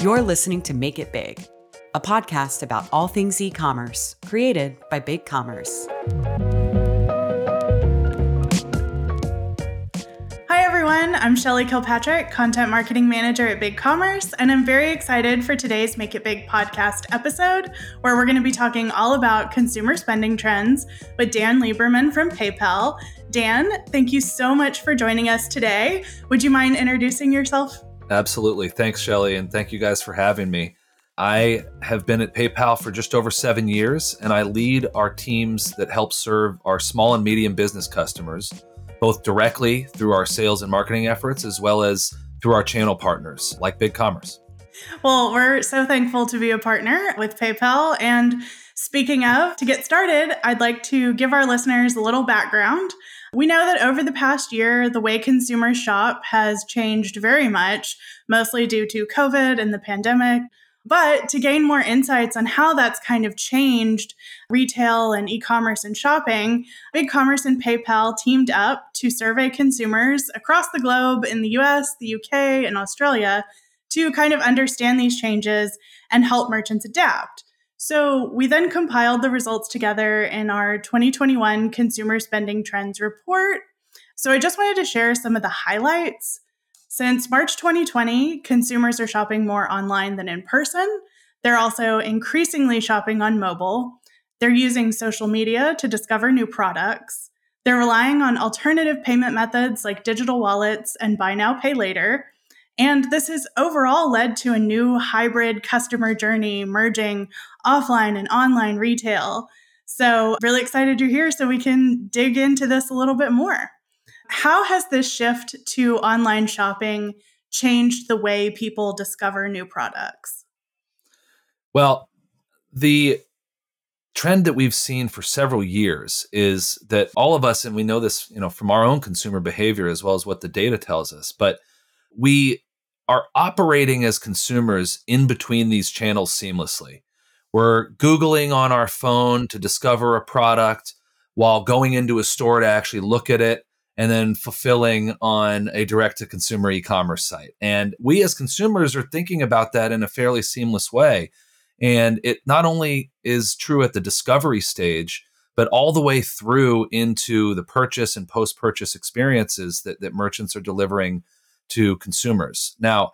You're listening to Make It Big, a podcast about all things e commerce created by BigCommerce. Hi, everyone. I'm Shelly Kilpatrick, Content Marketing Manager at BigCommerce, and I'm very excited for today's Make It Big podcast episode, where we're going to be talking all about consumer spending trends with Dan Leberman from PayPal. Dan, thank you so much for joining us today. Would you mind introducing yourself? Absolutely. Thanks, Shelly, and thank you guys for having me. I have been at PayPal for just over seven years, and I lead our teams that help serve our small and medium business customers, both directly through our sales and marketing efforts, as well as through our channel partners like BigCommerce. Well, we're so thankful to be a partner with PayPal. And speaking of, to get started, I'd like to give our listeners a little background we know that over the past year, the way consumers shop has changed very much, mostly due to COVID and the pandemic. But to gain more insights on how that's kind of changed retail and e commerce and shopping, BigCommerce and PayPal teamed up to survey consumers across the globe in the US, the UK, and Australia to kind of understand these changes and help merchants adapt. So we then compiled the results together in our 2021 Consumer Spending Trends Report. So I just wanted to share some of the highlights. Since March 2020, consumers are shopping more online than in person. They're also increasingly shopping on mobile. They're using social media to discover new products. They're relying on alternative payment methods like digital wallets and buy now, pay later. And this has overall led to a new hybrid customer journey merging offline and online retail. So, really excited you're here so we can dig into this a little bit more. How has this shift to online shopping changed the way people discover new products? Well, the trend that we've seen for several years is that all of us and we know this, you know, from our own consumer behavior as well as what the data tells us, but we are operating as consumers in between these channels seamlessly. We're Googling on our phone to discover a product while going into a store to actually look at it and then fulfilling on a direct to consumer e commerce site. And we as consumers are thinking about that in a fairly seamless way. And it not only is true at the discovery stage, but all the way through into the purchase and post purchase experiences that, that merchants are delivering to consumers. Now,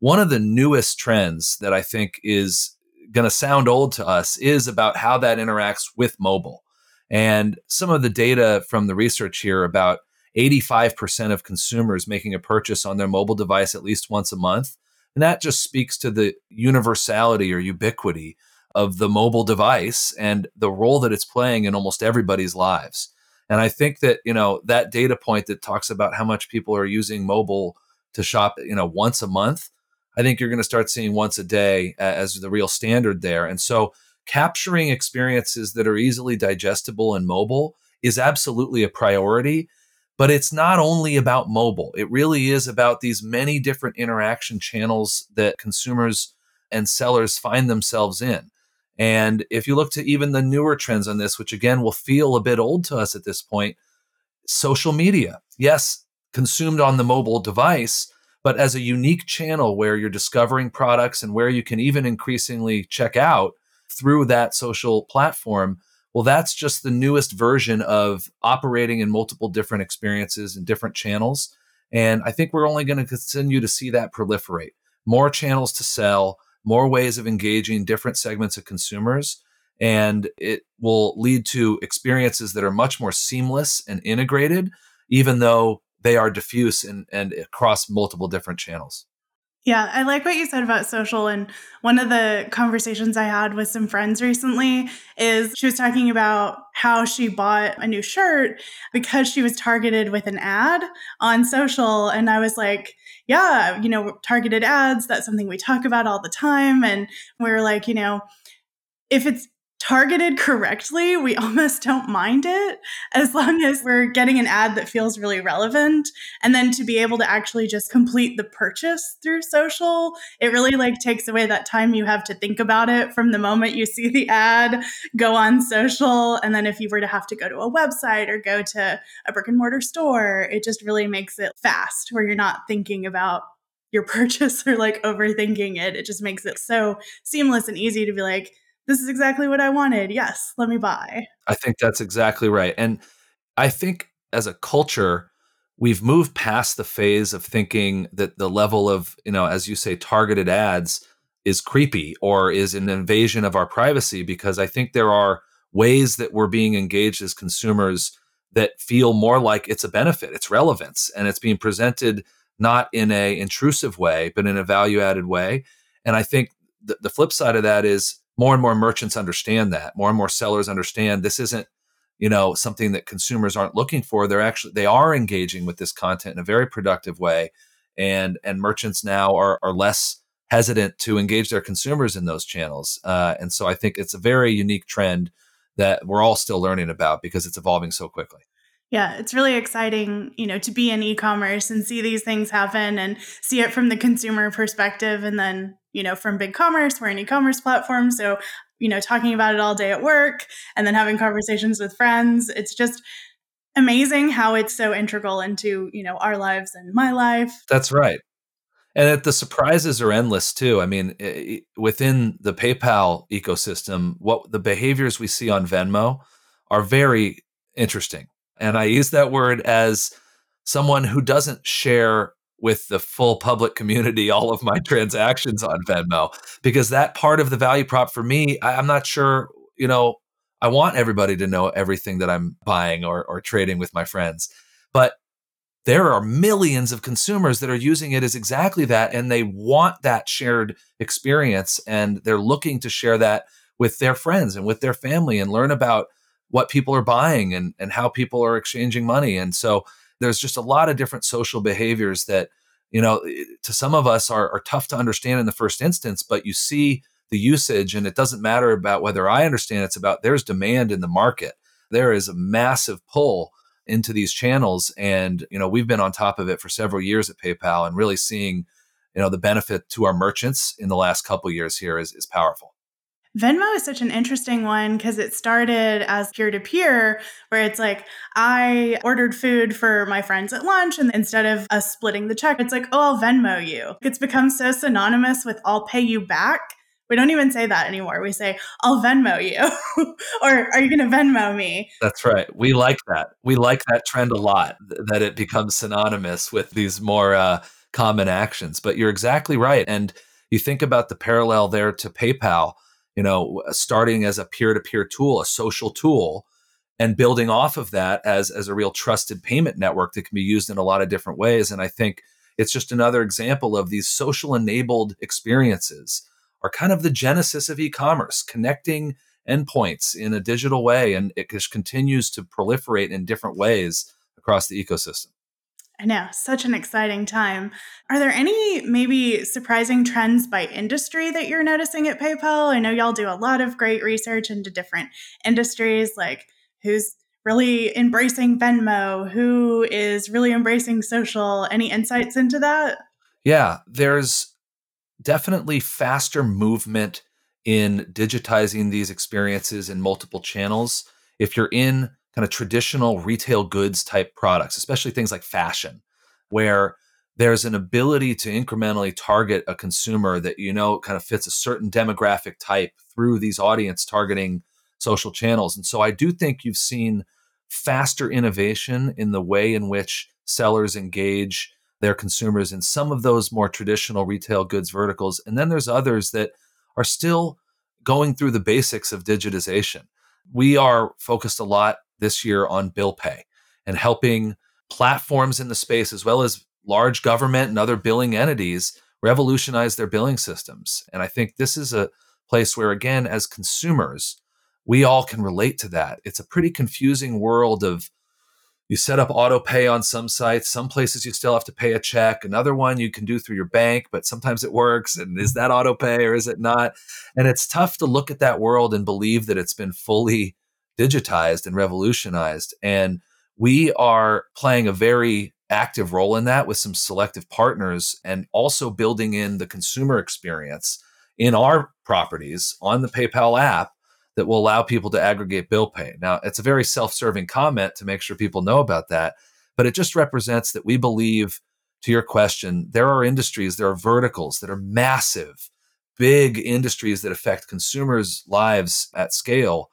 one of the newest trends that I think is going to sound old to us is about how that interacts with mobile. And some of the data from the research here about 85% of consumers making a purchase on their mobile device at least once a month. And that just speaks to the universality or ubiquity of the mobile device and the role that it's playing in almost everybody's lives. And I think that, you know, that data point that talks about how much people are using mobile to shop, you know, once a month, I think you're going to start seeing once a day as the real standard there. And so capturing experiences that are easily digestible and mobile is absolutely a priority. But it's not only about mobile. It really is about these many different interaction channels that consumers and sellers find themselves in. And if you look to even the newer trends on this, which again will feel a bit old to us at this point, social media. Yes, consumed on the mobile device, but as a unique channel where you're discovering products and where you can even increasingly check out through that social platform. Well, that's just the newest version of operating in multiple different experiences and different channels. And I think we're only going to continue to see that proliferate. More channels to sell, more ways of engaging different segments of consumers. And it will lead to experiences that are much more seamless and integrated, even though they are diffuse and, and across multiple different channels. Yeah, I like what you said about social. And one of the conversations I had with some friends recently is she was talking about how she bought a new shirt because she was targeted with an ad on social. And I was like, yeah, you know, targeted ads, that's something we talk about all the time. And we are like, you know, if it's targeted correctly, we almost don't mind it as long as we're getting an ad that feels really relevant. And then to be able to actually just complete the purchase through social, it really like takes away that time you have to think about it from the moment you see the ad, go on social. And then if you were to have to go to a website or go to a brick and mortar store, it just really makes it fast where you're not thinking about your purchase or like overthinking it. It just makes it so seamless and easy to be like, this is exactly what I wanted. Yes, let me buy. I think that's exactly right. And I think as a culture, we've moved past the phase of thinking that the level of, you know, as you say, targeted ads is creepy or is an invasion of our privacy because I think there are ways that we're being engaged as consumers that feel more like it's a benefit, it's relevance, and it's being presented not in a intrusive way, but in a value added way. And I think the, the flip side of that is more and more merchants understand that. More and more sellers understand this isn't you know something that consumers aren't looking for they're actually they are engaging with this content in a very productive way and and merchants now are are less hesitant to engage their consumers in those channels uh, and so i think it's a very unique trend that we're all still learning about because it's evolving so quickly yeah, it's really exciting, you know, to be in e-commerce and see these things happen and see it from the consumer perspective and then, you know, from BigCommerce, we're an e-commerce platform, so you know, talking about it all day at work and then having conversations with friends. It's just amazing how it's so integral into, you know, our lives and my life. That's right. And the surprises are endless too. I mean, within the PayPal ecosystem, what the behaviors we see on Venmo are very interesting. And I use that word as someone who doesn't share with the full public community all of my transactions on Venmo because that part of the value prop for me, I, am not sure, you know, I want everybody to know everything that I'm buying or, or trading with my friends. But there are millions of consumers that are using it as exactly that. And they want that shared experience and they're looking to share that with their friends and with their family and learn about what people are buying and, and how people are exchanging money. And so there's just a lot of different social behaviors that you know to some of us are, are tough to understand in the first instance but you see the usage and it doesn't matter about whether i understand it's about there's demand in the market there is a massive pull into these channels and you know we've been on top of it for several years at paypal and really seeing you know the benefit to our merchants in the last couple years here is, is powerful Venmo is such an interesting one because it started as peer to peer, where it's like I ordered food for my friends at lunch, and instead of us splitting the check, it's like, oh, I'll Venmo you. It's become so synonymous with I'll pay you back. We don't even say that anymore. We say, I'll Venmo you, or are you going to Venmo me? That's right. We like that. We like that trend a lot, that it becomes synonymous with these more uh, common actions. But you're exactly right. And you think about the parallel there to PayPal you know, uh, starting as a peer-to-peer tool, a social tool, and building off of that as as a real trusted payment network that can be used in a lot of different ways. And I think it's just another example of these social enabled experiences are kind of the genesis of e-commerce, connecting endpoints in a digital way, and it just continues to proliferate in different ways across the ecosystem. I know, such an exciting time. Are there any maybe surprising trends by industry that you're noticing at PayPal? I know y'all do a lot of great research into different industries, like who's really embracing Venmo, who is really embracing social. Any insights into that? Yeah, there's definitely faster movement in digitizing these experiences in multiple channels. If you're in kind of traditional retail goods type products, especially things like fashion, where there's an ability to incrementally target a consumer that you know kind of fits a certain demographic type through these audience targeting social channels. And so I do think you've seen faster innovation in the way in which sellers engage their consumers in some of those more traditional retail goods verticals. And then there's others that are still going through the basics of digitization. We are focused a lot this year on bill pay and helping platforms in the space as well as large government and other billing entities revolutionize their billing systems. And I think this is a place where, again, as consumers, we all can relate to that. It's a pretty confusing world of you set up auto pay on some sites, some places you still have to pay a check, another one you can do through your bank, but sometimes it works. And is that auto pay or is it not? And it's tough to look at that world and believe that it's been fully digitized and revolutionized. And we are playing a very active role in that with some selective partners and also building in the consumer experience in our properties on the PayPal app that will allow people to aggregate bill pay. Now, it's a very self serving comment to make sure people know about that, but it just represents that we believe to your question, there are industries, there are verticals that are massive, big industries that affect consumers' lives at scale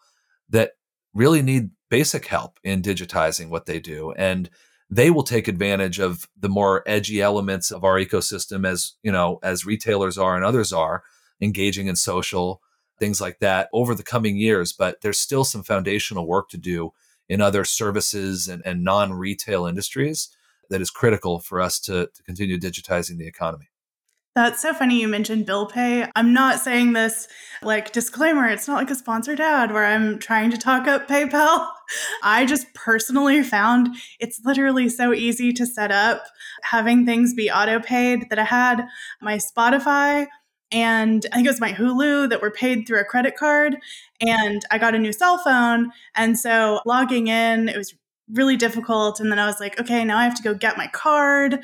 that really need basic help in digitizing what they do. And they will take advantage of the more edgy elements of our ecosystem as, you know, as retailers are and others are engaging in social things like that over the coming years. But there's still some foundational work to do in other services and, and non retail industries that is critical for us to, to continue digitizing the economy. That's so funny you mentioned bill pay. I'm not saying this like disclaimer, it's not like a sponsored ad where I'm trying to talk up PayPal. I just personally found it's literally so easy to set up having things be auto paid that I had my Spotify and I think it was my Hulu that were paid through a credit card. And I got a new cell phone. And so logging in, it was really difficult. And then I was like, okay, now I have to go get my card.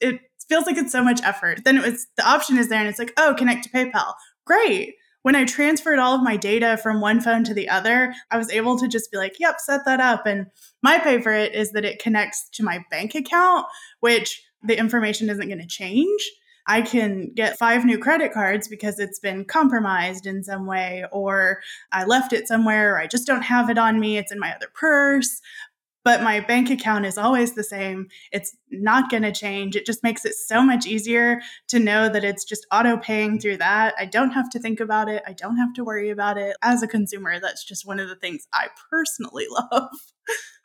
It feels like it's so much effort. Then it was the option is there and it's like, oh, connect to PayPal. Great. When I transferred all of my data from one phone to the other, I was able to just be like, yep, set that up. And my favorite is that it connects to my bank account, which the information isn't going to change. I can get five new credit cards because it's been compromised in some way, or I left it somewhere, or I just don't have it on me. It's in my other purse but my bank account is always the same. It's not going to change. It just makes it so much easier to know that it's just auto paying through that. I don't have to think about it. I don't have to worry about it. As a consumer, that's just one of the things I personally love.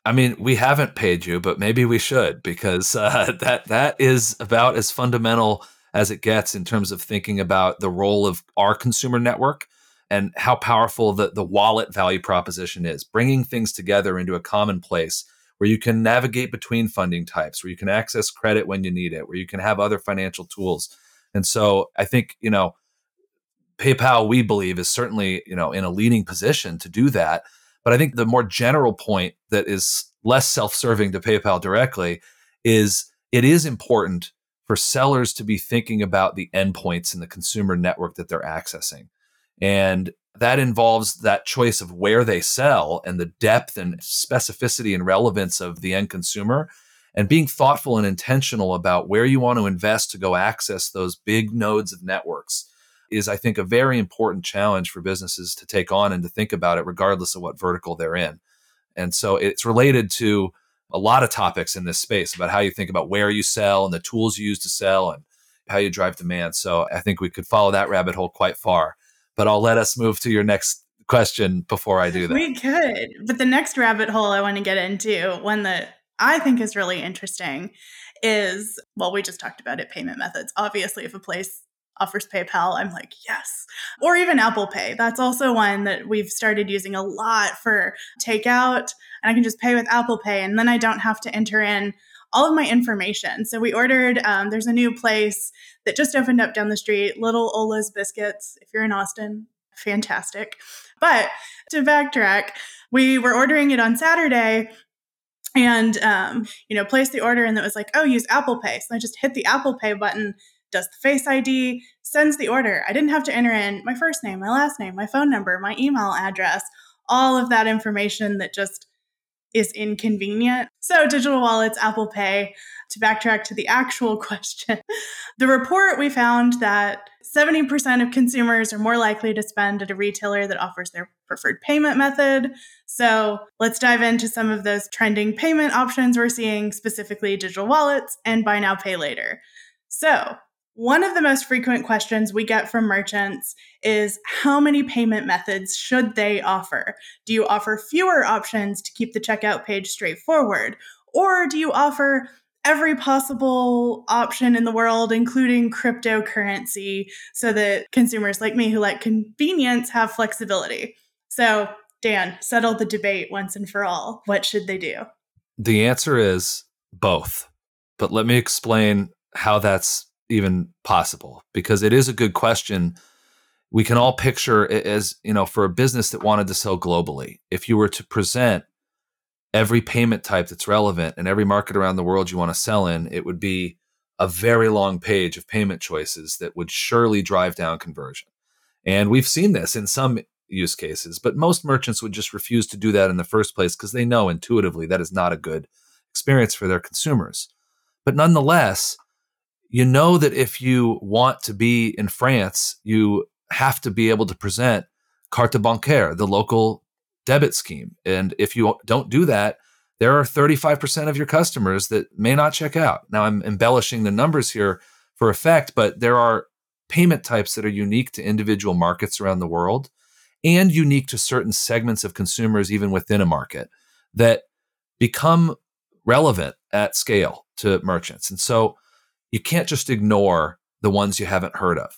I mean, we haven't paid you, but maybe we should because uh, that that is about as fundamental as it gets in terms of thinking about the role of our consumer network and how powerful the, the wallet value proposition is, bringing things together into a common place where you can navigate between funding types, where you can access credit when you need it, where you can have other financial tools. And so I think, you know, PayPal, we believe, is certainly, you know, in a leading position to do that. But I think the more general point that is less self-serving to PayPal directly is it is important for sellers to be thinking about the endpoints in the consumer network that they're accessing. And that involves that choice of where they sell and the depth and specificity and relevance of the end consumer and being thoughtful and intentional about where you want to invest to go access those big nodes of networks is i think a very important challenge for businesses to take on and to think about it regardless of what vertical they're in. And so it's related to a lot of topics in this space about how you think about where you sell and the tools you use to sell and how you drive demand. So i think we could follow that rabbit hole quite far but I'll let us move to your next question before I do that. We could. But the next rabbit hole I want to get into, one that I think is really interesting, is well, we just talked about it payment methods. Obviously, if a place offers PayPal, I'm like, yes. Or even Apple Pay. That's also one that we've started using a lot for takeout. And I can just pay with Apple Pay. And then I don't have to enter in all of my information. So we ordered, um, there's a new place that just opened up down the street, Little Ola's Biscuits. If you're in Austin, fantastic. But to backtrack, we were ordering it on Saturday and, um, you know, placed the order and it was like, oh, use Apple Pay. So I just hit the Apple Pay button, does the Face ID, sends the order. I didn't have to enter in my first name, my last name, my phone number, my email address, all of that information that just is inconvenient. So, digital wallets, Apple Pay. To backtrack to the actual question, the report we found that 70% of consumers are more likely to spend at a retailer that offers their preferred payment method. So, let's dive into some of those trending payment options we're seeing, specifically digital wallets and buy now, pay later. So, one of the most frequent questions we get from merchants is how many payment methods should they offer? Do you offer fewer options to keep the checkout page straightforward? Or do you offer every possible option in the world, including cryptocurrency, so that consumers like me who like convenience have flexibility? So, Dan, settle the debate once and for all. What should they do? The answer is both. But let me explain how that's even possible? Because it is a good question. We can all picture it as you know for a business that wanted to sell globally if you were to present every payment type that's relevant and every market around the world you want to sell in it would be a very long page of payment choices that would surely drive down conversion. And we've seen this in some use cases but most merchants would just refuse to do that in the first place because they know intuitively that is not a good experience for their consumers. But nonetheless you know that if you want to be in France, you have to be able to present carte bancaire, the local debit scheme. And if you don't do that, there are 35% of your customers that may not check out. Now, I'm embellishing the numbers here for effect, but there are payment types that are unique to individual markets around the world and unique to certain segments of consumers, even within a market, that become relevant at scale to merchants. And so you can't just ignore the ones you haven't heard of.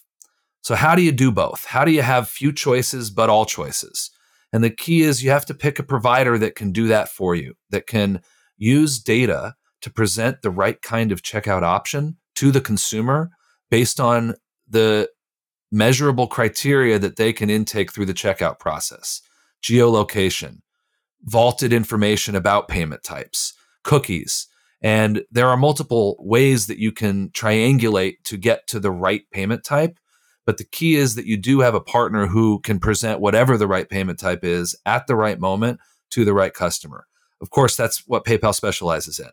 So, how do you do both? How do you have few choices, but all choices? And the key is you have to pick a provider that can do that for you, that can use data to present the right kind of checkout option to the consumer based on the measurable criteria that they can intake through the checkout process geolocation, vaulted information about payment types, cookies. And there are multiple ways that you can triangulate to get to the right payment type. But the key is that you do have a partner who can present whatever the right payment type is at the right moment to the right customer. Of course, that's what PayPal specializes in.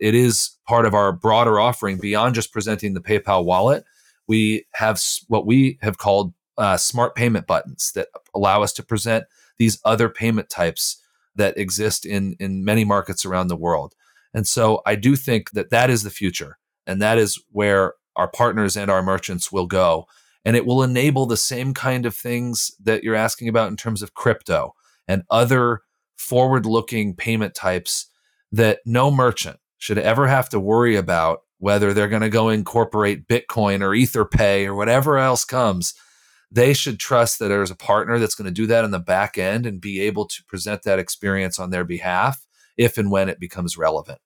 It is part of our broader offering beyond just presenting the PayPal wallet. We have what we have called uh, smart payment buttons that allow us to present these other payment types that exist in in many markets around the world. And so I do think that that is the future and that is where our partners and our merchants will go and it will enable the same kind of things that you're asking about in terms of crypto and other forward looking payment types that no merchant should ever have to worry about whether they're going to go incorporate Bitcoin or Etherpay or whatever else comes. They should trust that there's a partner that's going to do that on the back end and be able to present that experience on their behalf if and when it becomes relevant.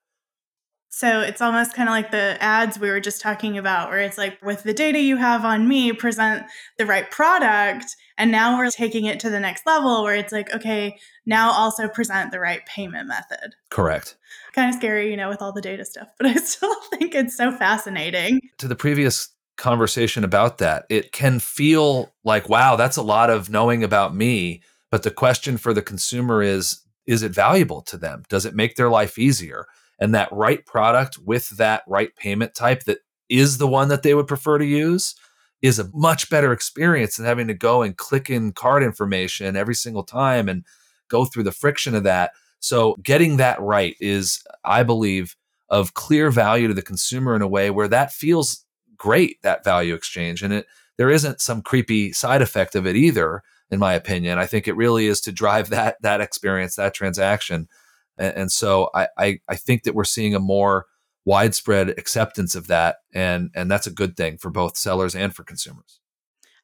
So it's almost kind of like the ads we were just talking about, where it's like, with the data you have on me, present the right product. And now we're taking it to the next level where it's like, okay, now also present the right payment method. Correct. Kind of scary, you know, with all the data stuff, but I still think it's so fascinating. To the previous conversation about that, it can feel like, wow, that's a lot of knowing about me. But the question for the consumer is, is it valuable to them? Does it make their life easier? And that right product with that right payment type that is the one that they would prefer to use is a much better experience than having to go and click in card information every single time and go through the friction of that. So getting that right is, I believe, of clear value to the consumer in a way where that feels great, that value exchange. And it there isn't some creepy side effect of it either, in my opinion. I think it really is to drive that that experience, that transaction. And, and so I, I, I think that we're seeing a more widespread acceptance of that, and and that's a good thing for both sellers and for consumers.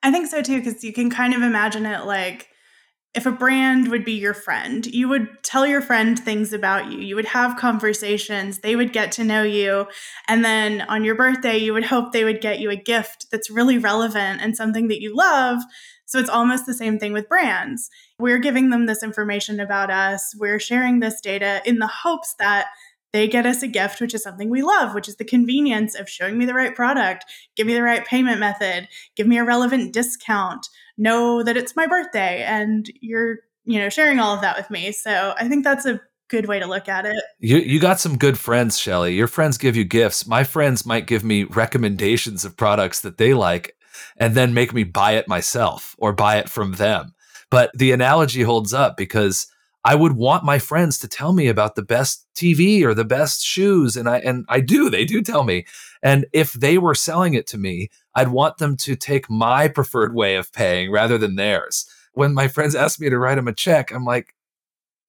I think so too, because you can kind of imagine it like if a brand would be your friend, you would tell your friend things about you. You would have conversations. They would get to know you. And then on your birthday, you would hope they would get you a gift that's really relevant and something that you love so it's almost the same thing with brands. We're giving them this information about us, we're sharing this data in the hopes that they get us a gift, which is something we love, which is the convenience of showing me the right product, give me the right payment method, give me a relevant discount, know that it's my birthday, and you're, you know, sharing all of that with me. So I think that's a good way to look at it. You you got some good friends, Shelly. Your friends give you gifts. My friends might give me recommendations of products that they like and then make me buy it myself or buy it from them. But the analogy holds up because I would want my friends to tell me about the best TV or the best shoes and I and I do they do tell me and if they were selling it to me I'd want them to take my preferred way of paying rather than theirs. When my friends ask me to write them a check I'm like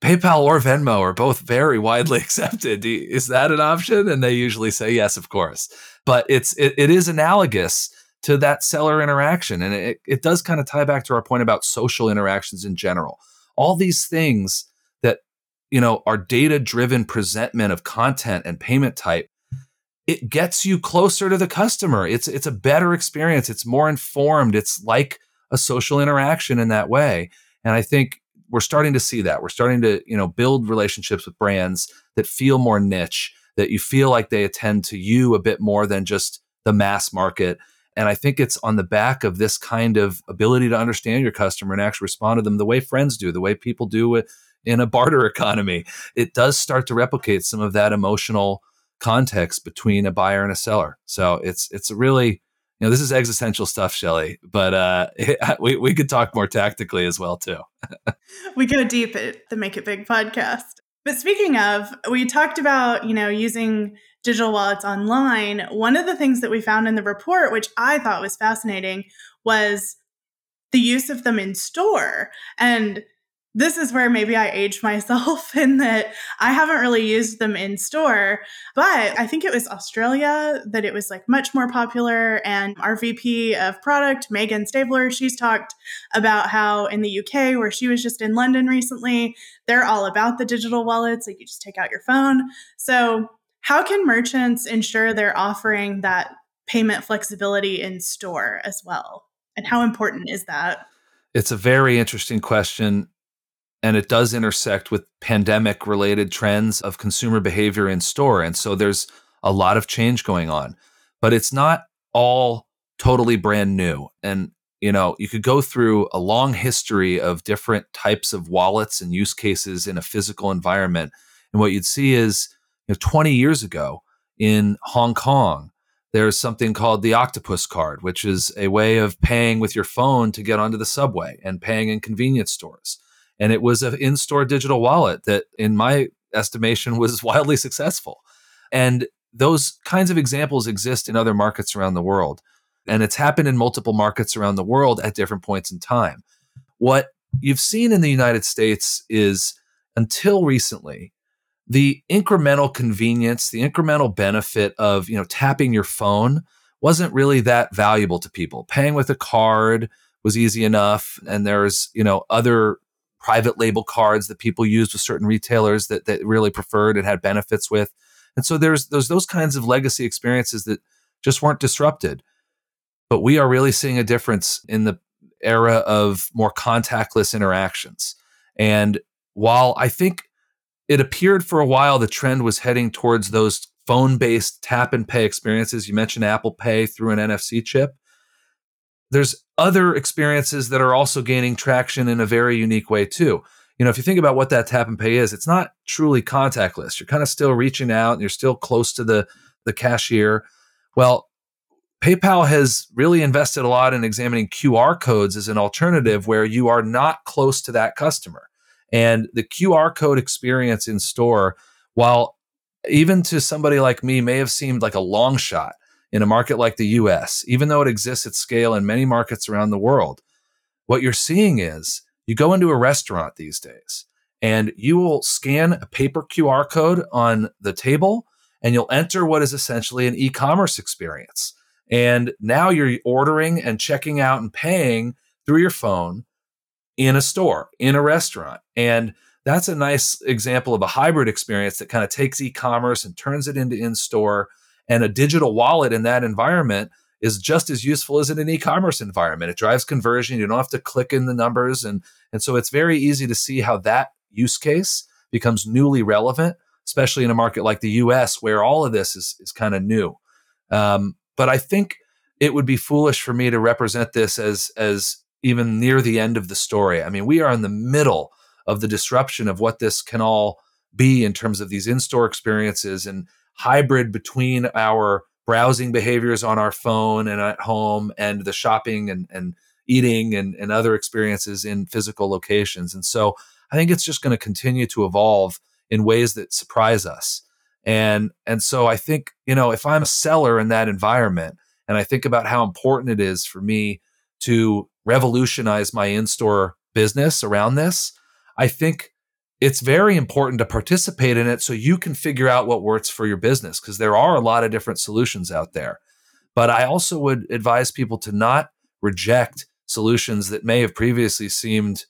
PayPal or Venmo are both very widely accepted. Is that an option? And they usually say yes, of course. But it's it, it is analogous to that seller interaction. And it, it does kind of tie back to our point about social interactions in general. All these things that, you know, are data driven presentment of content and payment type, it gets you closer to the customer. It's it's a better experience. It's more informed. It's like a social interaction in that way. And I think we're starting to see that. We're starting to, you know, build relationships with brands that feel more niche, that you feel like they attend to you a bit more than just the mass market and I think it's on the back of this kind of ability to understand your customer and actually respond to them the way friends do, the way people do it in a barter economy. It does start to replicate some of that emotional context between a buyer and a seller. So it's it's really you know this is existential stuff, Shelly, but uh, we we could talk more tactically as well too. we go deep at the Make It Big podcast. But speaking of, we talked about you know using digital wallets online. One of the things that we found in the report, which I thought was fascinating, was the use of them in store and this is where maybe I age myself in that I haven't really used them in store, but I think it was Australia that it was like much more popular. And our VP of product, Megan Stabler, she's talked about how in the UK, where she was just in London recently, they're all about the digital wallets. Like you just take out your phone. So, how can merchants ensure they're offering that payment flexibility in store as well? And how important is that? It's a very interesting question and it does intersect with pandemic related trends of consumer behavior in store and so there's a lot of change going on but it's not all totally brand new and you know you could go through a long history of different types of wallets and use cases in a physical environment and what you'd see is you know 20 years ago in Hong Kong there's something called the octopus card which is a way of paying with your phone to get onto the subway and paying in convenience stores. And it was an in-store digital wallet that in my estimation was wildly successful. And those kinds of examples exist in other markets around the world. And it's happened in multiple markets around the world at different points in time. What you've seen in the united states is until recently the incremental convenience the incremental benefit of you know tapping your phone wasn't really that valuable to people paying with a card was easy enough and there's you know other private label cards that people used with certain retailers that, that really preferred and had benefits with. And so there's, there's those kinds of legacy experiences that just weren't disrupted. But we are really seeing a difference in the era of more contactless interactions. And while I think it appeared for a while the trend was heading towards those phone based tap and pay experiences, you mentioned Apple Pay through an NFC chip there's other experiences that are also gaining traction in a very unique way too. You know, if you think about what that tap and pay is, it's not truly contactless. You're kind of still reaching out and you're still close to the the cashier. Well, PayPal has really invested a lot in examining QR codes as an alternative where you are not close to that customer. And the QR code experience in store, while even to somebody like me may have seemed like a long shot, in a market like the US, even though it exists at scale in many markets around the world, what you're seeing is you go into a restaurant these days and you will scan a paper QR code on the table and you'll enter what is essentially an e commerce experience. And now you're ordering and checking out and paying through your phone in a store, in a restaurant. And that's a nice example of a hybrid experience that kind of takes e commerce and turns it into in store and a digital wallet in that environment is just as useful as in an e-commerce environment. It drives conversion. You don't have to click in the numbers. And, and so it's very easy to see how that use case becomes newly relevant, especially in a market like the US where all of this is, is kind of new. Um, but I think it would be foolish for me to represent this as, as even near the end of the story. I mean, we are in the middle of the disruption of what this can all be in terms of these in-store experiences and hybrid between our browsing behaviors on our phone and at home and the shopping and, and eating and, and other experiences in physical locations. And so I think it's just going to continue to evolve in ways that surprise us. And and so I think, you know, if I'm a seller in that environment and I think about how important it is for me to revolutionize my in-store business around this, I think it's very important to participate in it so you can figure out what works for your business because there are a lot of different solutions out there. But I also would advise people to not reject solutions that may have previously seemed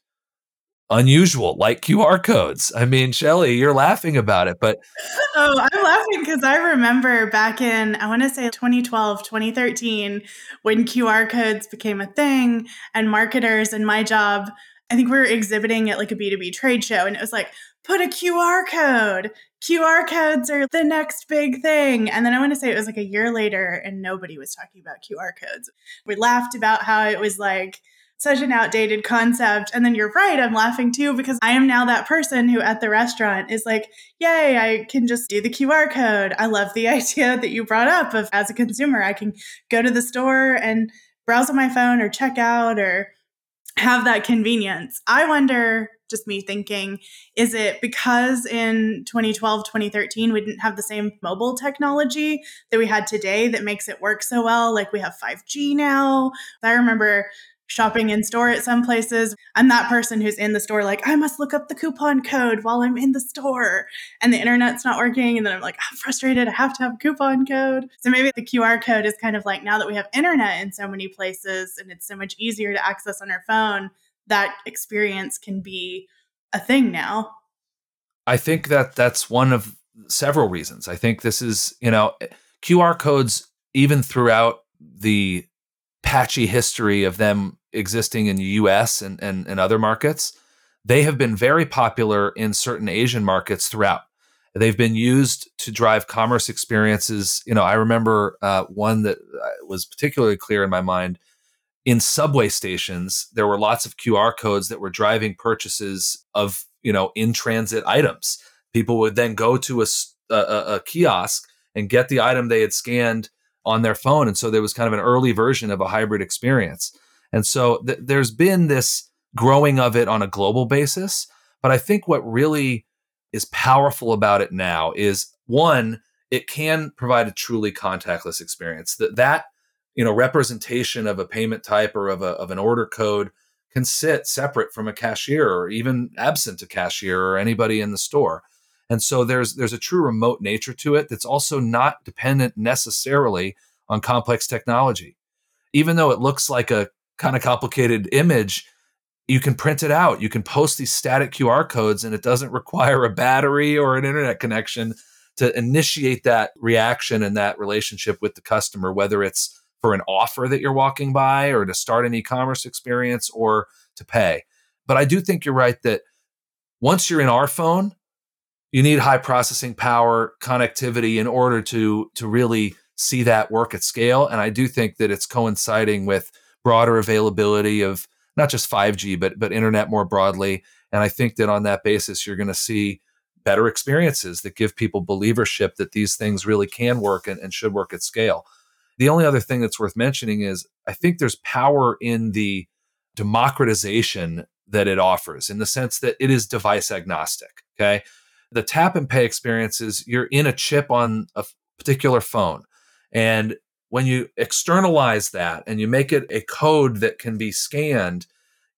unusual, like QR codes. I mean, Shelly, you're laughing about it, but. Oh, I'm laughing because I remember back in, I want to say 2012, 2013, when QR codes became a thing and marketers and my job I think we were exhibiting at like a B2B trade show and it was like, put a QR code. QR codes are the next big thing. And then I want to say it was like a year later and nobody was talking about QR codes. We laughed about how it was like such an outdated concept. And then you're right, I'm laughing too because I am now that person who at the restaurant is like, yay, I can just do the QR code. I love the idea that you brought up of as a consumer, I can go to the store and browse on my phone or check out or have that convenience. I wonder, just me thinking, is it because in 2012, 2013, we didn't have the same mobile technology that we had today that makes it work so well? Like we have 5G now. I remember shopping in store at some places. I'm that person who's in the store, like, I must look up the coupon code while I'm in the store. And the internet's not working. And then I'm like, I'm frustrated. I have to have a coupon code. So maybe the QR code is kind of like now that we have internet in so many places and it's so much easier to access on our phone, that experience can be a thing now. I think that that's one of several reasons. I think this is, you know, QR codes, even throughout the patchy history of them existing in the US and, and, and other markets, they have been very popular in certain Asian markets throughout. They've been used to drive commerce experiences. You know, I remember uh, one that uh, was particularly clear in my mind. In subway stations, there were lots of QR codes that were driving purchases of you know in transit items. People would then go to a, a, a kiosk and get the item they had scanned on their phone. And so there was kind of an early version of a hybrid experience. And so th- there's been this growing of it on a global basis. But I think what really is powerful about it now is one, it can provide a truly contactless experience. That that you know representation of a payment type or of a of an order code can sit separate from a cashier or even absent a cashier or anybody in the store. And so there's there's a true remote nature to it that's also not dependent necessarily on complex technology. Even though it looks like a kind of complicated image, you can print it out. You can post these static QR codes and it doesn't require a battery or an internet connection to initiate that reaction and that relationship with the customer, whether it's for an offer that you're walking by or to start an e-commerce experience or to pay. But I do think you're right that once you're in our phone, you need high processing power connectivity in order to to really see that work at scale. And i do think that it's coinciding with broader availability of not just 5g but but internet more broadly. And i think that on that basis you're going to see better experiences that give people believership that these things really can work and, and should work at scale. The only other thing that's worth mentioning is i think there's power in the democratization that it offers in the sense that it is device agnostic okay the tap and pay experience is you're in a chip on a particular phone. And when you externalize that and you make it a code that can be scanned,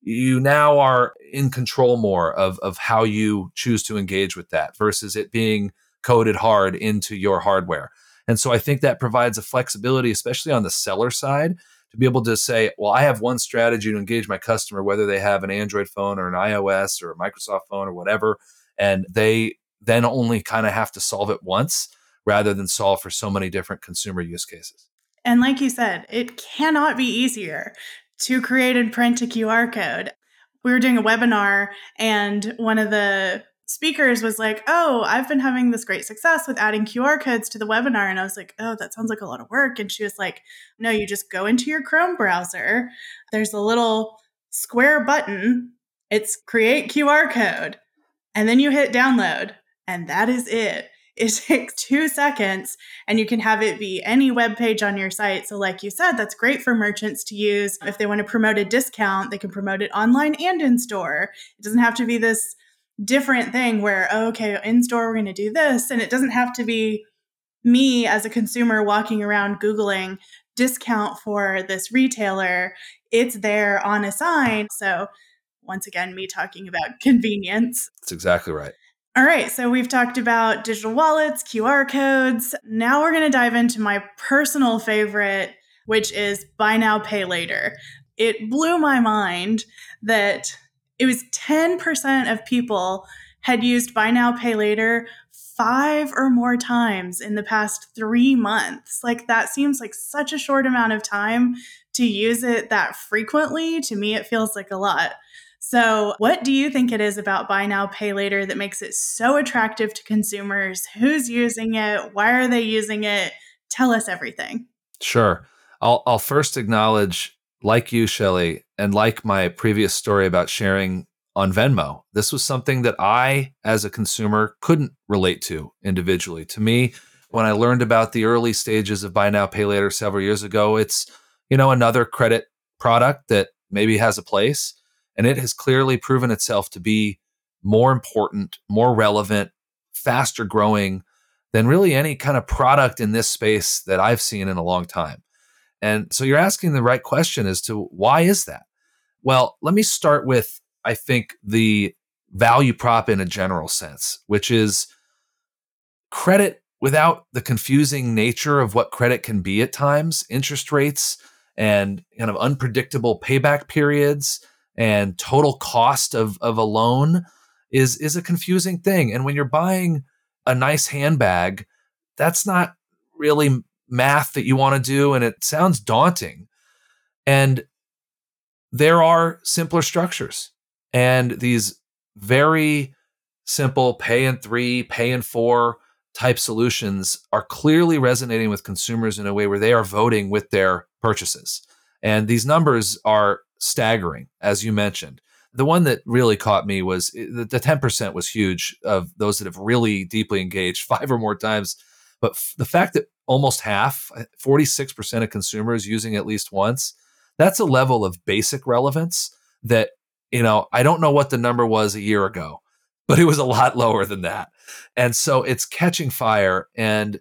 you now are in control more of, of how you choose to engage with that versus it being coded hard into your hardware. And so I think that provides a flexibility, especially on the seller side, to be able to say, well, I have one strategy to engage my customer, whether they have an Android phone or an iOS or a Microsoft phone or whatever and they then only kind of have to solve it once rather than solve for so many different consumer use cases. And like you said, it cannot be easier to create and print a QR code. We were doing a webinar, and one of the speakers was like, Oh, I've been having this great success with adding QR codes to the webinar. And I was like, Oh, that sounds like a lot of work. And she was like, No, you just go into your Chrome browser. There's a little square button. It's create QR code and then you hit download, and that is it. It takes two seconds and you can have it be any web page on your site. So, like you said, that's great for merchants to use. If they want to promote a discount, they can promote it online and in store. It doesn't have to be this different thing where, oh, okay, in store, we're going to do this. And it doesn't have to be me as a consumer walking around Googling discount for this retailer. It's there on a sign. So, once again, me talking about convenience. That's exactly right. All right, so we've talked about digital wallets, QR codes. Now we're going to dive into my personal favorite, which is buy now, pay later. It blew my mind that it was 10% of people had used buy now, pay later five or more times in the past three months. Like, that seems like such a short amount of time to use it that frequently. To me, it feels like a lot. So, what do you think it is about buy now, pay later that makes it so attractive to consumers? Who's using it? Why are they using it? Tell us everything. Sure. I'll, I'll first acknowledge like you, Shelly, and like my previous story about sharing on Venmo, this was something that I, as a consumer, couldn't relate to individually. To me, when I learned about the early stages of buy now, pay later several years ago, it's, you know, another credit product that maybe has a place. And it has clearly proven itself to be more important, more relevant, faster growing than really any kind of product in this space that I've seen in a long time. And so you're asking the right question as to why is that? Well, let me start with, I think, the value prop in a general sense, which is credit without the confusing nature of what credit can be at times, interest rates and kind of unpredictable payback periods and total cost of, of a loan is, is a confusing thing. And when you're buying a nice handbag, that's not really math that you want to do. And it sounds daunting. And there are simpler structures and these very simple pay in three, pay in four type solutions are clearly resonating with consumers in a way where they are voting with their purchases. And these numbers are staggering, as you mentioned. The one that really caught me was eh, the 10% was huge of those that have really deeply engaged five or more times. But f- the fact that almost half, 46% of consumers using at least once, that's a level of basic relevance that, you know, I don't know what the number was a year ago, but it was a lot lower than that. And so it's catching fire. And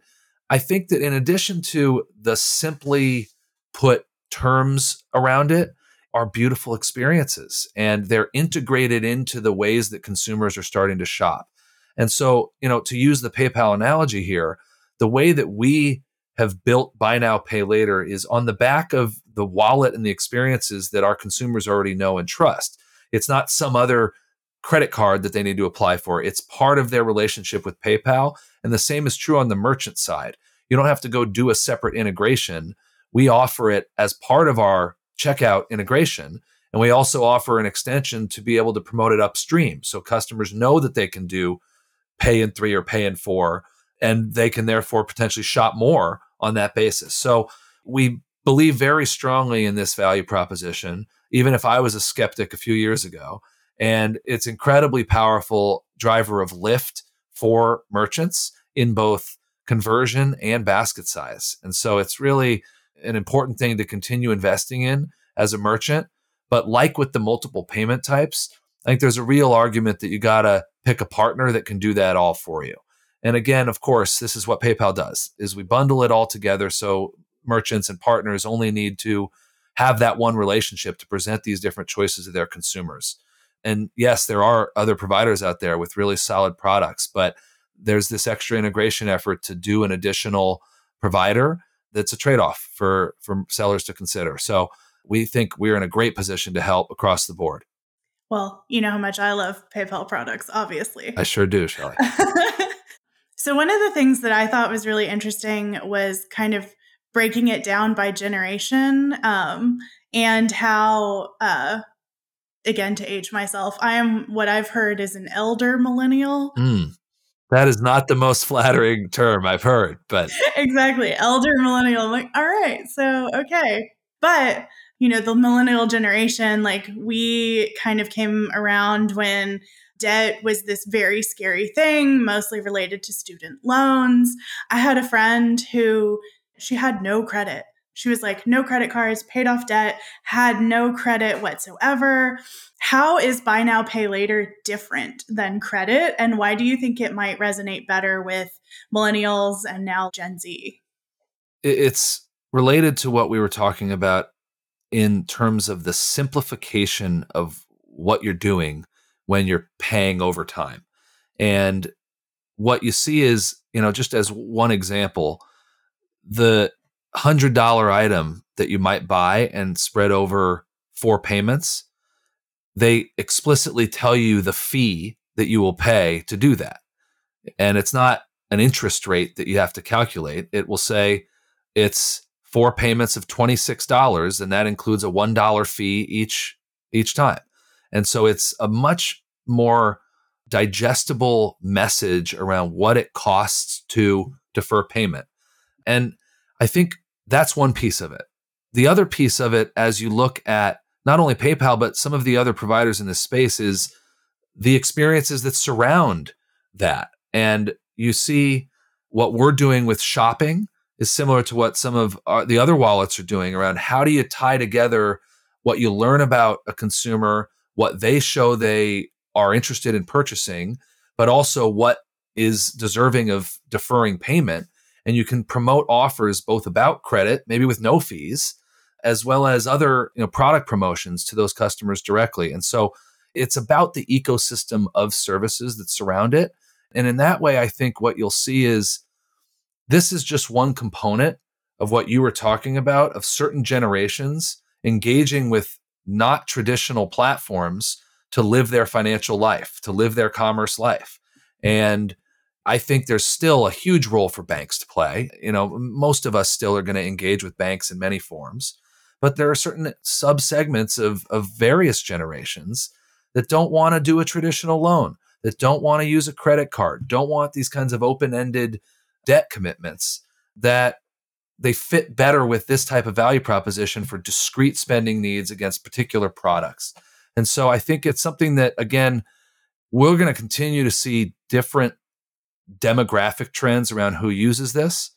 I think that in addition to the simply put terms around it, are beautiful experiences and they're integrated into the ways that consumers are starting to shop. And so, you know, to use the PayPal analogy here, the way that we have built buy now, pay later is on the back of the wallet and the experiences that our consumers already know and trust. It's not some other credit card that they need to apply for. It's part of their relationship with PayPal. And the same is true on the merchant side. You don't have to go do a separate integration. We offer it as part of our checkout integration. And we also offer an extension to be able to promote it upstream. So customers know that they can do pay in three or pay in four, and they can therefore potentially shop more on that basis. So we believe very strongly in this value proposition, even if I was a skeptic a few years ago and it's incredibly powerful driver of lift for merchants in both conversion and basket size. And so it's really an important thing to continue investing in as a merchant. But like with the multiple payment types, I think there's a real argument that you got to pick a partner that can do that all for you. And again, of course, this is what PayPal does is we bundle it all together so merchants and partners only need to have that one relationship to present these different choices to their consumers. And yes, there are other providers out there with really solid products, but there's this extra integration effort to do an additional provider that's a trade-off for for sellers to consider. So we think we're in a great position to help across the board. Well, you know how much I love PayPal products, obviously. I sure do, Shelly. so one of the things that I thought was really interesting was kind of breaking it down by generation um, and how uh, again to age myself i am what i've heard is an elder millennial mm, that is not the most flattering term i've heard but exactly. Elder millennial i'm like all right so okay. But you know the millennial generation like we kind of came around when debt was this very scary thing mostly related to student loans. I had a friend who she had no credit she was like, no credit cards, paid off debt, had no credit whatsoever. How is buy now, pay later different than credit? And why do you think it might resonate better with millennials and now Gen Z? It's related to what we were talking about in terms of the simplification of what you're doing when you're paying over time. And what you see is, you know, just as one example, the hundred dollar item that you might buy and spread over four payments, they explicitly tell you the fee that you will pay to do that. And it's not an interest rate that you have to calculate. It will say it's four payments of $26 and that includes a $1 fee each each time. And so it's a much more digestible message around what it costs to defer payment. And I think that's one piece of it. the other piece of it, as you look at not only PayPal, but some of the other providers in this space, is the experiences that surround that. And you see what we're doing with shopping is similar to what some of our, the other wallets are doing around how do you tie together what you learn about a consumer, what they show they are interested in purchasing, but also what is deserving of deferring payment. And you can promote offers both about credit, maybe with no fees, as well as other you know, product promotions to those customers directly. And so it's about the ecosystem of services that surround it. And in that way, I think what you'll see is this is just one component of what you were talking about of certain generations engaging with not traditional platforms to live their financial life, to live their commerce life. And I think there's still a huge role for banks to play. You know, most of us still are going to engage with banks in many forms, but there are certain subsegments of, of various generations that don't want to do a traditional loan, that don't want to use a credit card, don't want these kinds of open ended debt commitments that they fit better with this type of value proposition for discrete spending needs against particular products. And so I think it's something that, again, we're going to continue to see different demographic trends around who uses this.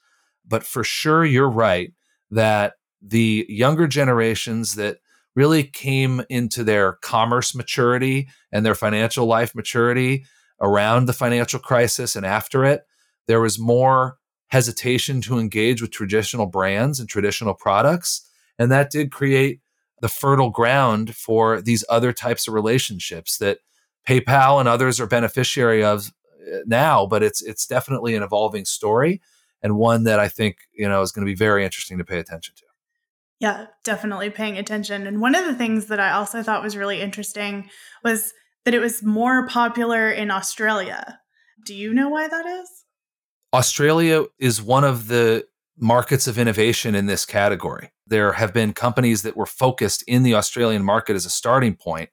But for sure, you're right that the younger generations that really came into their commerce maturity and their financial life maturity around the financial crisis and after it there was more hesitation to engage with traditional brands and traditional products. And that did create the fertile ground for these other types of relationships that PayPal and others are beneficiary of now, but it's it's definitely an evolving story and one that I think, you know, is going to be very interesting to pay attention to. Yeah, definitely paying attention. And one of the things that I also thought was really interesting was that it was more popular in Australia. Do you know why that is? Australia is one of the markets of innovation in this category. There have been companies that were focused in the Australian market as a starting point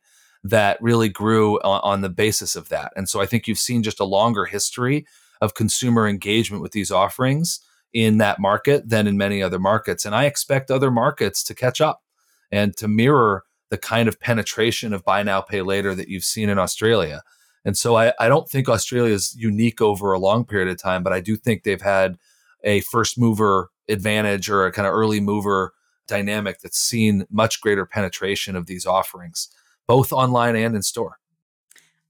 that really grew on, on, the basis of that. And so I think you've seen just a longer history of consumer engagement with these offerings in that market than in many other markets. And I expect other markets to catch up and to mirror the kind of penetration of buy now, pay later that you've seen in Australia. And so I, I don't think Australia is unique over a long period of time, but I do think they've had a first mover advantage or a kind of early mover dynamic that's seen much greater penetration of these offerings, both online and in store.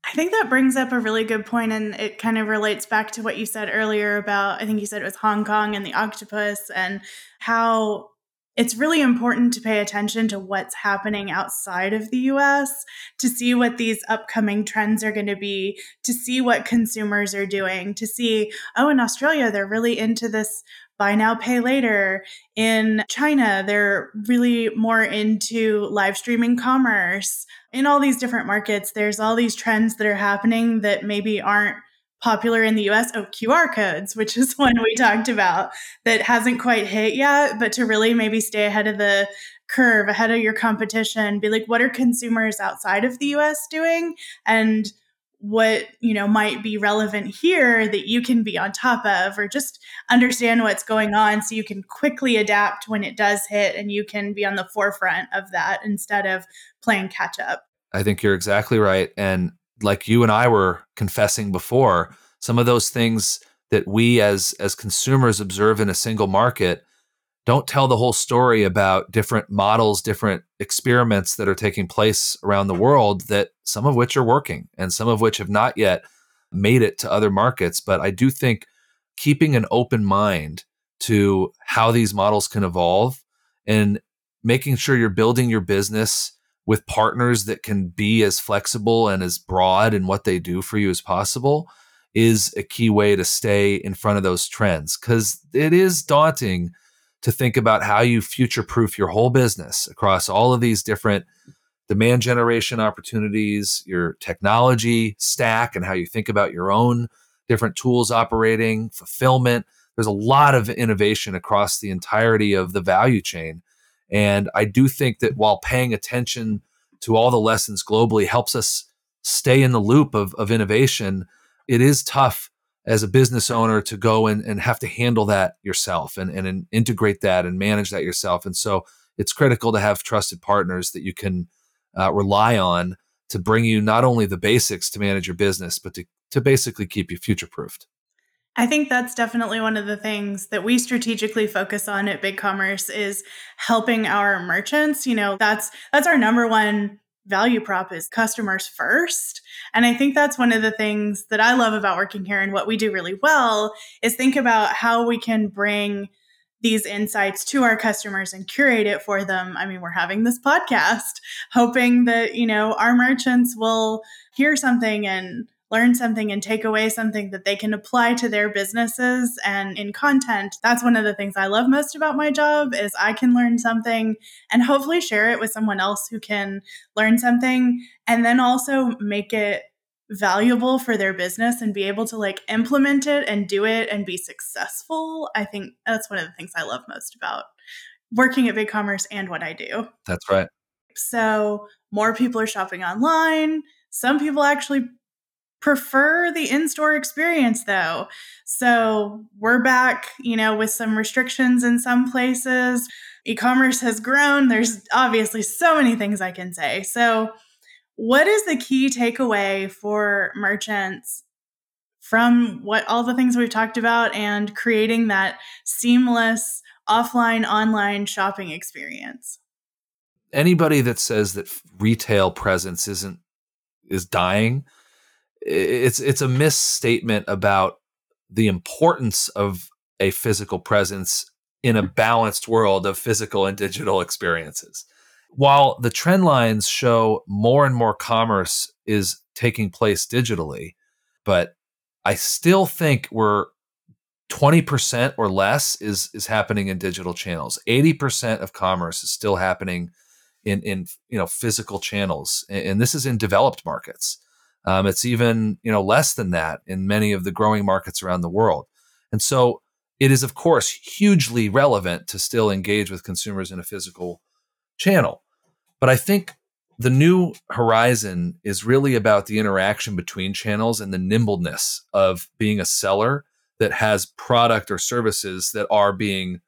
I think that brings up a really good point, and it kind of relates back to what you said earlier about I think you said it was Hong Kong and the octopus, and how it's really important to pay attention to what's happening outside of the US to see what these upcoming trends are going to be, to see what consumers are doing, to see, oh, in Australia, they're really into this buy now, pay later. In China, they're really more into live streaming commerce. In all these different markets, there's all these trends that are happening that maybe aren't popular in the US. Oh, QR codes, which is one we talked about that hasn't quite hit yet, but to really maybe stay ahead of the curve, ahead of your competition, be like, what are consumers outside of the US doing? And what you know might be relevant here that you can be on top of or just understand what's going on so you can quickly adapt when it does hit and you can be on the forefront of that instead of playing catch up. I think you're exactly right. And like you and I were confessing before, some of those things that we as as consumers observe in a single market don't tell the whole story about different models, different experiments that are taking place around the mm-hmm. world that some of which are working and some of which have not yet made it to other markets, but I do think keeping an open mind to how these models can evolve and making sure you're building your business with partners that can be as flexible and as broad in what they do for you as possible is a key way to stay in front of those trends. Because it is daunting to think about how you future proof your whole business across all of these different demand generation opportunities, your technology stack, and how you think about your own different tools operating, fulfillment. There's a lot of innovation across the entirety of the value chain. And I do think that while paying attention to all the lessons globally helps us stay in the loop of, of innovation, it is tough as a business owner to go and, and have to handle that yourself and, and, and integrate that and manage that yourself. And so it's critical to have trusted partners that you can uh, rely on to bring you not only the basics to manage your business, but to, to basically keep you future proofed. I think that's definitely one of the things that we strategically focus on at BigCommerce is helping our merchants. You know, that's that's our number one value prop is customers first. And I think that's one of the things that I love about working here and what we do really well is think about how we can bring these insights to our customers and curate it for them. I mean, we're having this podcast hoping that, you know, our merchants will hear something and learn something and take away something that they can apply to their businesses and in content that's one of the things i love most about my job is i can learn something and hopefully share it with someone else who can learn something and then also make it valuable for their business and be able to like implement it and do it and be successful. I think that's one of the things i love most about working at BigCommerce and what i do. That's right. So more people are shopping online. Some people actually prefer the in-store experience though. So we're back, you know, with some restrictions in some places. E-commerce has grown. There's obviously so many things I can say. So what is the key takeaway for merchants from what all the things we've talked about and creating that seamless offline online shopping experience? Anybody that says that retail presence isn't is dying it's it's a misstatement about the importance of a physical presence in a mm-hmm. balanced world of physical and digital experiences. While the trend lines show more and more commerce is taking place digitally, but I still think we're 20% or less is is happening in digital channels. 80% of commerce is still happening in in you know physical channels and this is in developed markets. Um, it's even you know less than that in many of the growing markets around the world. And so it is of course hugely relevant to still engage with consumers in a physical channel. But I think the new horizon is really about the interaction between channels and the nimbleness of being a seller that has product or services that are being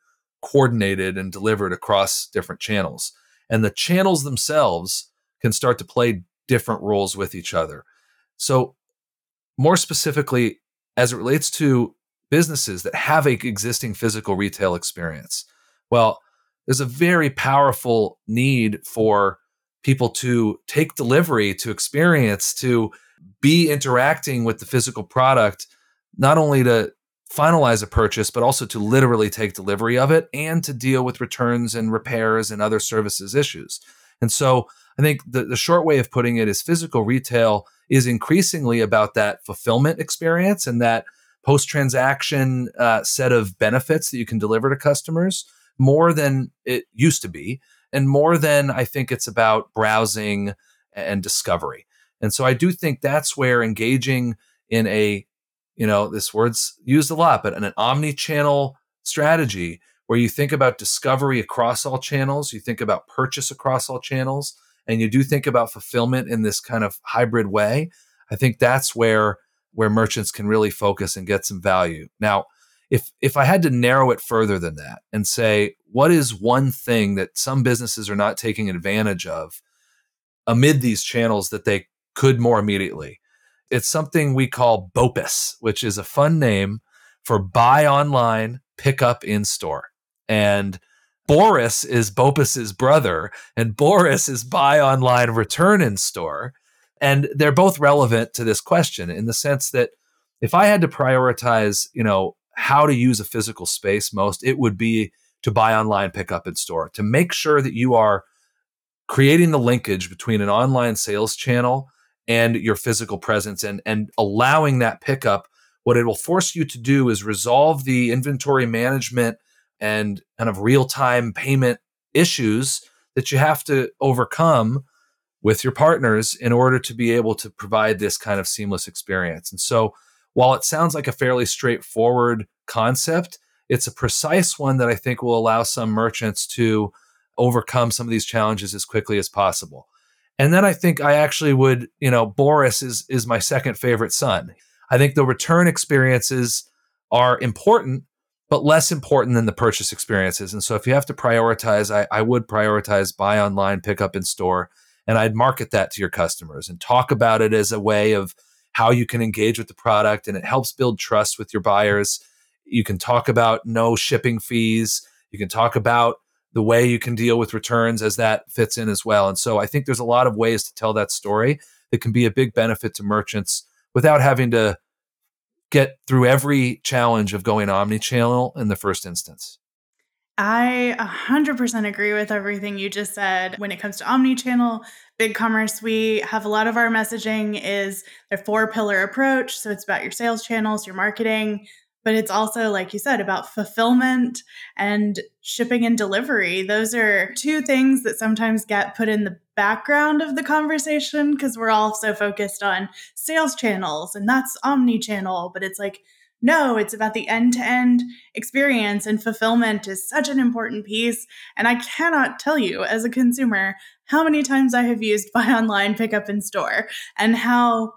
coordinated and delivered across different channels. And the channels themselves can start to play different roles with each other. So, more specifically, as it relates to businesses that have a existing physical retail experience, well, there's a very powerful need for people to take delivery, to experience, to be interacting with the physical product, not only to finalize a purchase, but also to literally take delivery of it and to deal with returns and repairs and other services issues. And so I think the, the short way of putting it is physical retail is increasingly about that fulfillment experience and that post transaction uh, set of benefits that you can deliver to customers more than it used to be, and more than I think it's about browsing and discovery. And so I do think that's where engaging in a, you know, this word's used a lot, but in an omni channel strategy where you think about discovery across all channels, you think about purchase across all channels, and you do think about fulfillment in this kind of hybrid way, I think that's where where merchants can really focus and get some value. Now, if if I had to narrow it further than that and say what is one thing that some businesses are not taking advantage of amid these channels that they could more immediately, it's something we call BOPIS, which is a fun name for buy online, pick up in store. And Boris is Bopis's brother, and Boris is buy online, return in store. And they're both relevant to this question in the sense that if I had to prioritize, you know, how to use a physical space most, it would be to buy online, pick up in store, to make sure that you are creating the linkage between an online sales channel and your physical presence and, and allowing that pickup. What it will force you to do is resolve the inventory management and kind of real time payment issues that you have to overcome with your partners in order to be able to provide this kind of seamless experience. And so, while it sounds like a fairly straightforward concept, it's a precise one that I think will allow some merchants to overcome some of these challenges as quickly as possible. And then I think I actually would, you know, Boris is is my second favorite son. I think the return experiences are important but less important than the purchase experiences. And so if you have to prioritize, I, I would prioritize buy online, pick up in store, and I'd market that to your customers and talk about it as a way of how you can engage with the product and it helps build trust with your buyers. You can talk about no shipping fees. You can talk about the way you can deal with returns as that fits in as well. And so I think there's a lot of ways to tell that story that can be a big benefit to merchants without having to get through every challenge of going omni-channel in the first instance. I 100% agree with everything you just said. When it comes to omni-channel, BigCommerce, we have a lot of our messaging is a four pillar approach. So it's about your sales channels, your marketing, but it's also, like you said, about fulfillment and shipping and delivery. Those are two things that sometimes get put in the background of the conversation because we're all so focused on sales channels and that's omni channel. But it's like, no, it's about the end to end experience, and fulfillment is such an important piece. And I cannot tell you as a consumer how many times I have used buy online, pick up in store, and how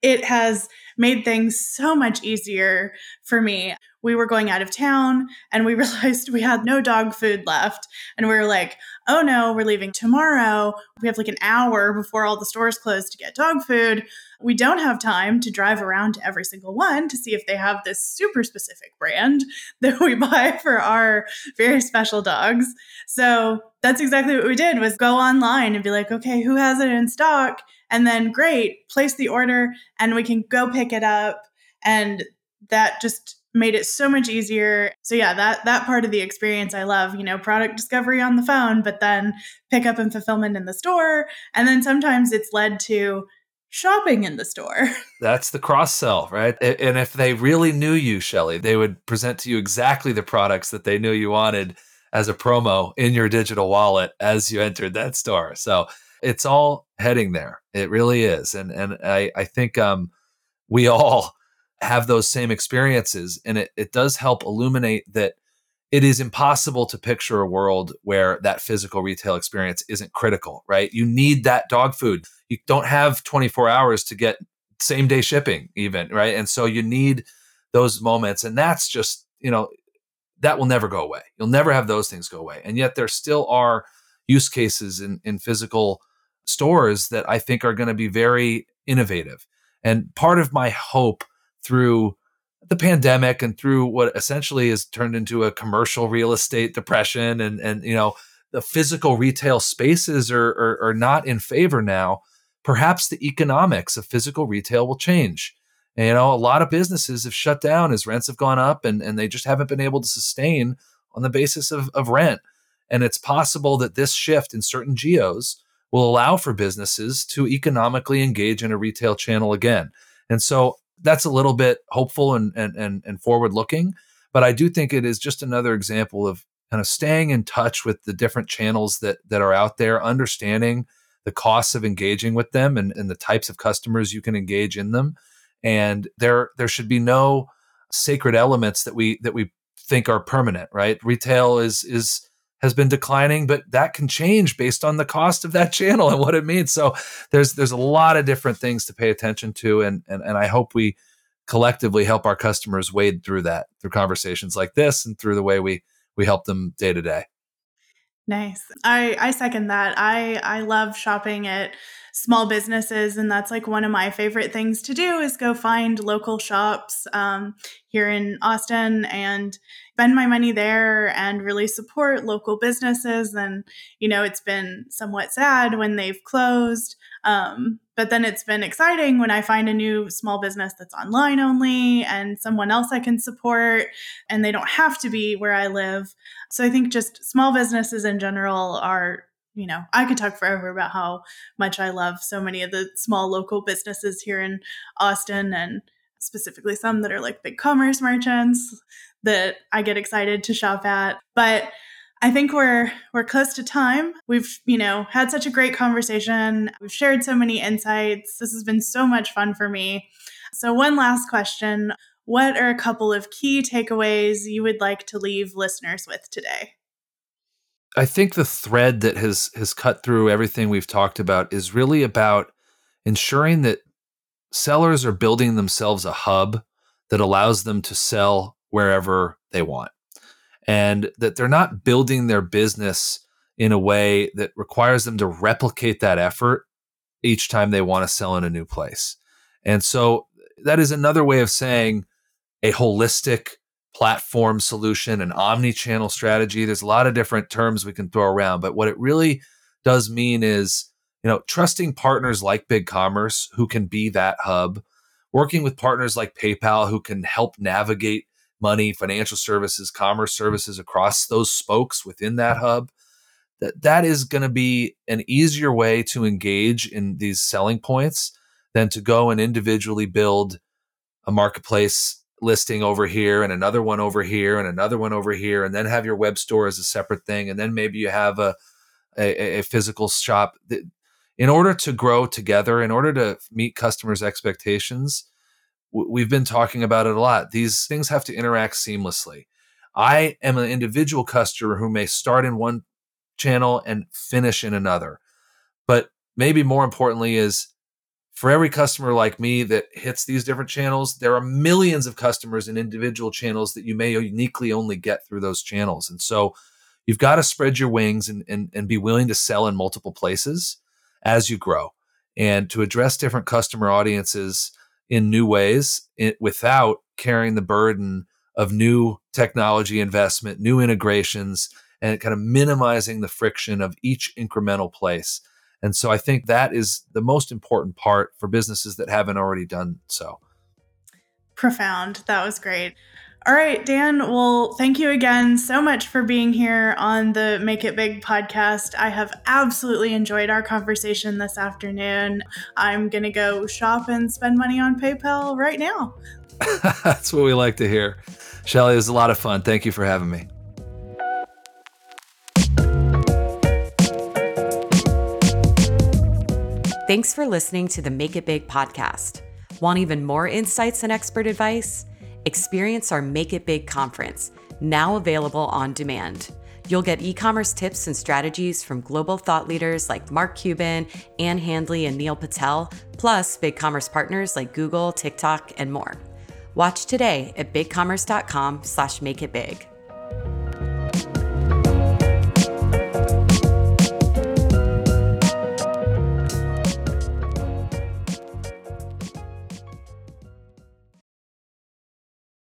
it has made things so much easier for me. We were going out of town and we realized we had no dog food left. And we were like, oh no, we're leaving tomorrow. We have like an hour before all the stores close to get dog food. We don't have time to drive around to every single one to see if they have this super specific brand that we buy for our very special dogs. So that's exactly what we did was go online and be like, okay, who has it in stock? And then great, place the order and we can go pick it up. And that just made it so much easier. So yeah, that that part of the experience I love, you know, product discovery on the phone, but then pick up and fulfillment in the store. And then sometimes it's led to shopping in the store. That's the cross sell, right? And if they really knew you, Shelly, they would present to you exactly the products that they knew you wanted as a promo in your digital wallet as you entered that store. So it's all heading there. It really is. And and I, I think um, we all have those same experiences. And it, it does help illuminate that it is impossible to picture a world where that physical retail experience isn't critical, right? You need that dog food. You don't have 24 hours to get same day shipping, even, right? And so you need those moments. And that's just, you know, that will never go away. You'll never have those things go away. And yet there still are use cases in, in physical stores that I think are going to be very innovative. And part of my hope through the pandemic and through what essentially has turned into a commercial real estate depression and and you know the physical retail spaces are, are, are not in favor now perhaps the economics of physical retail will change and, you know a lot of businesses have shut down as rents have gone up and, and they just haven't been able to sustain on the basis of, of rent and it's possible that this shift in certain geos will allow for businesses to economically engage in a retail channel again. And so that's a little bit hopeful and and and, and forward looking. But I do think it is just another example of kind of staying in touch with the different channels that that are out there, understanding the costs of engaging with them and, and the types of customers you can engage in them. And there there should be no sacred elements that we that we think are permanent, right? Retail is is has been declining, but that can change based on the cost of that channel and what it means. So there's there's a lot of different things to pay attention to, and and and I hope we collectively help our customers wade through that through conversations like this and through the way we we help them day to day. Nice. I I second that. I I love shopping at small businesses and that's like one of my favorite things to do is go find local shops um, here in austin and spend my money there and really support local businesses and you know it's been somewhat sad when they've closed um, but then it's been exciting when i find a new small business that's online only and someone else i can support and they don't have to be where i live. So i think just small businesses in general are you know, I could talk forever about how much I love so many of the small local businesses here in Austin and specifically some that are like BigCommerce merchants that I get excited to shop at. But I think we're we're close to time. We've, you know, had such a great conversation. We've shared so many insights. This has been so much fun for me. So one last question, what are a couple of key takeaways you would like to leave listeners with today? I think the thread that has has cut through everything we've talked about is really about ensuring that sellers are building themselves a hub that allows them to sell wherever they want. And that they're not building their business in a way that requires them to replicate that effort each time they want to sell in a new place. And so that is another way of saying a holistic platform solution, an omni channel strategy. There's a lot of different terms we can throw around, but what it really does mean is, you know, trusting partners like BigCommerce who can be that hub, working with partners like PayPal who can help navigate money, financial services, commerce services across those spokes within that hub. That that is going to be an easier way to engage in these selling points than to go and individually build a marketplace listing over here and another one over here and another one over here and then have your web store as a separate thing and then maybe you have a a, a physical shop in order to grow together in order to meet customers expectations we've been talking about it a lot. These things have to interact seamlessly. I am an individual customer who may start in one channel and finish in another. But maybe more importantly is for every customer like me that hits these different channels, there are millions of customers in individual channels that you may uniquely only get through those channels. And so you've got to spread your wings and, and, and be willing to sell in multiple places as you grow and to address different customer audiences in new ways it, without carrying the burden of new technology investment, new integrations, and kind of minimizing the friction of each incremental place. And so I think that is the most important part for businesses that haven't already done so. Profound. That was great. All right, Dan. Well, thank you again so much for being here on the Make It Big podcast. I have absolutely enjoyed our conversation this afternoon. I'm going to go shop and spend money on PayPal right now. That's what we like to hear. Shelly, it was a lot of fun. Thank you for having me. Thanks for listening to the Make It Big podcast. Want even more insights and expert advice? Experience our Make It Big conference, now available on demand. You'll get e commerce tips and strategies from global thought leaders like Mark Cuban, Ann Handley, and Neil Patel, plus BigCommerce partners like Google, TikTok, and more. Watch today at bigcommerce.com slash make it big.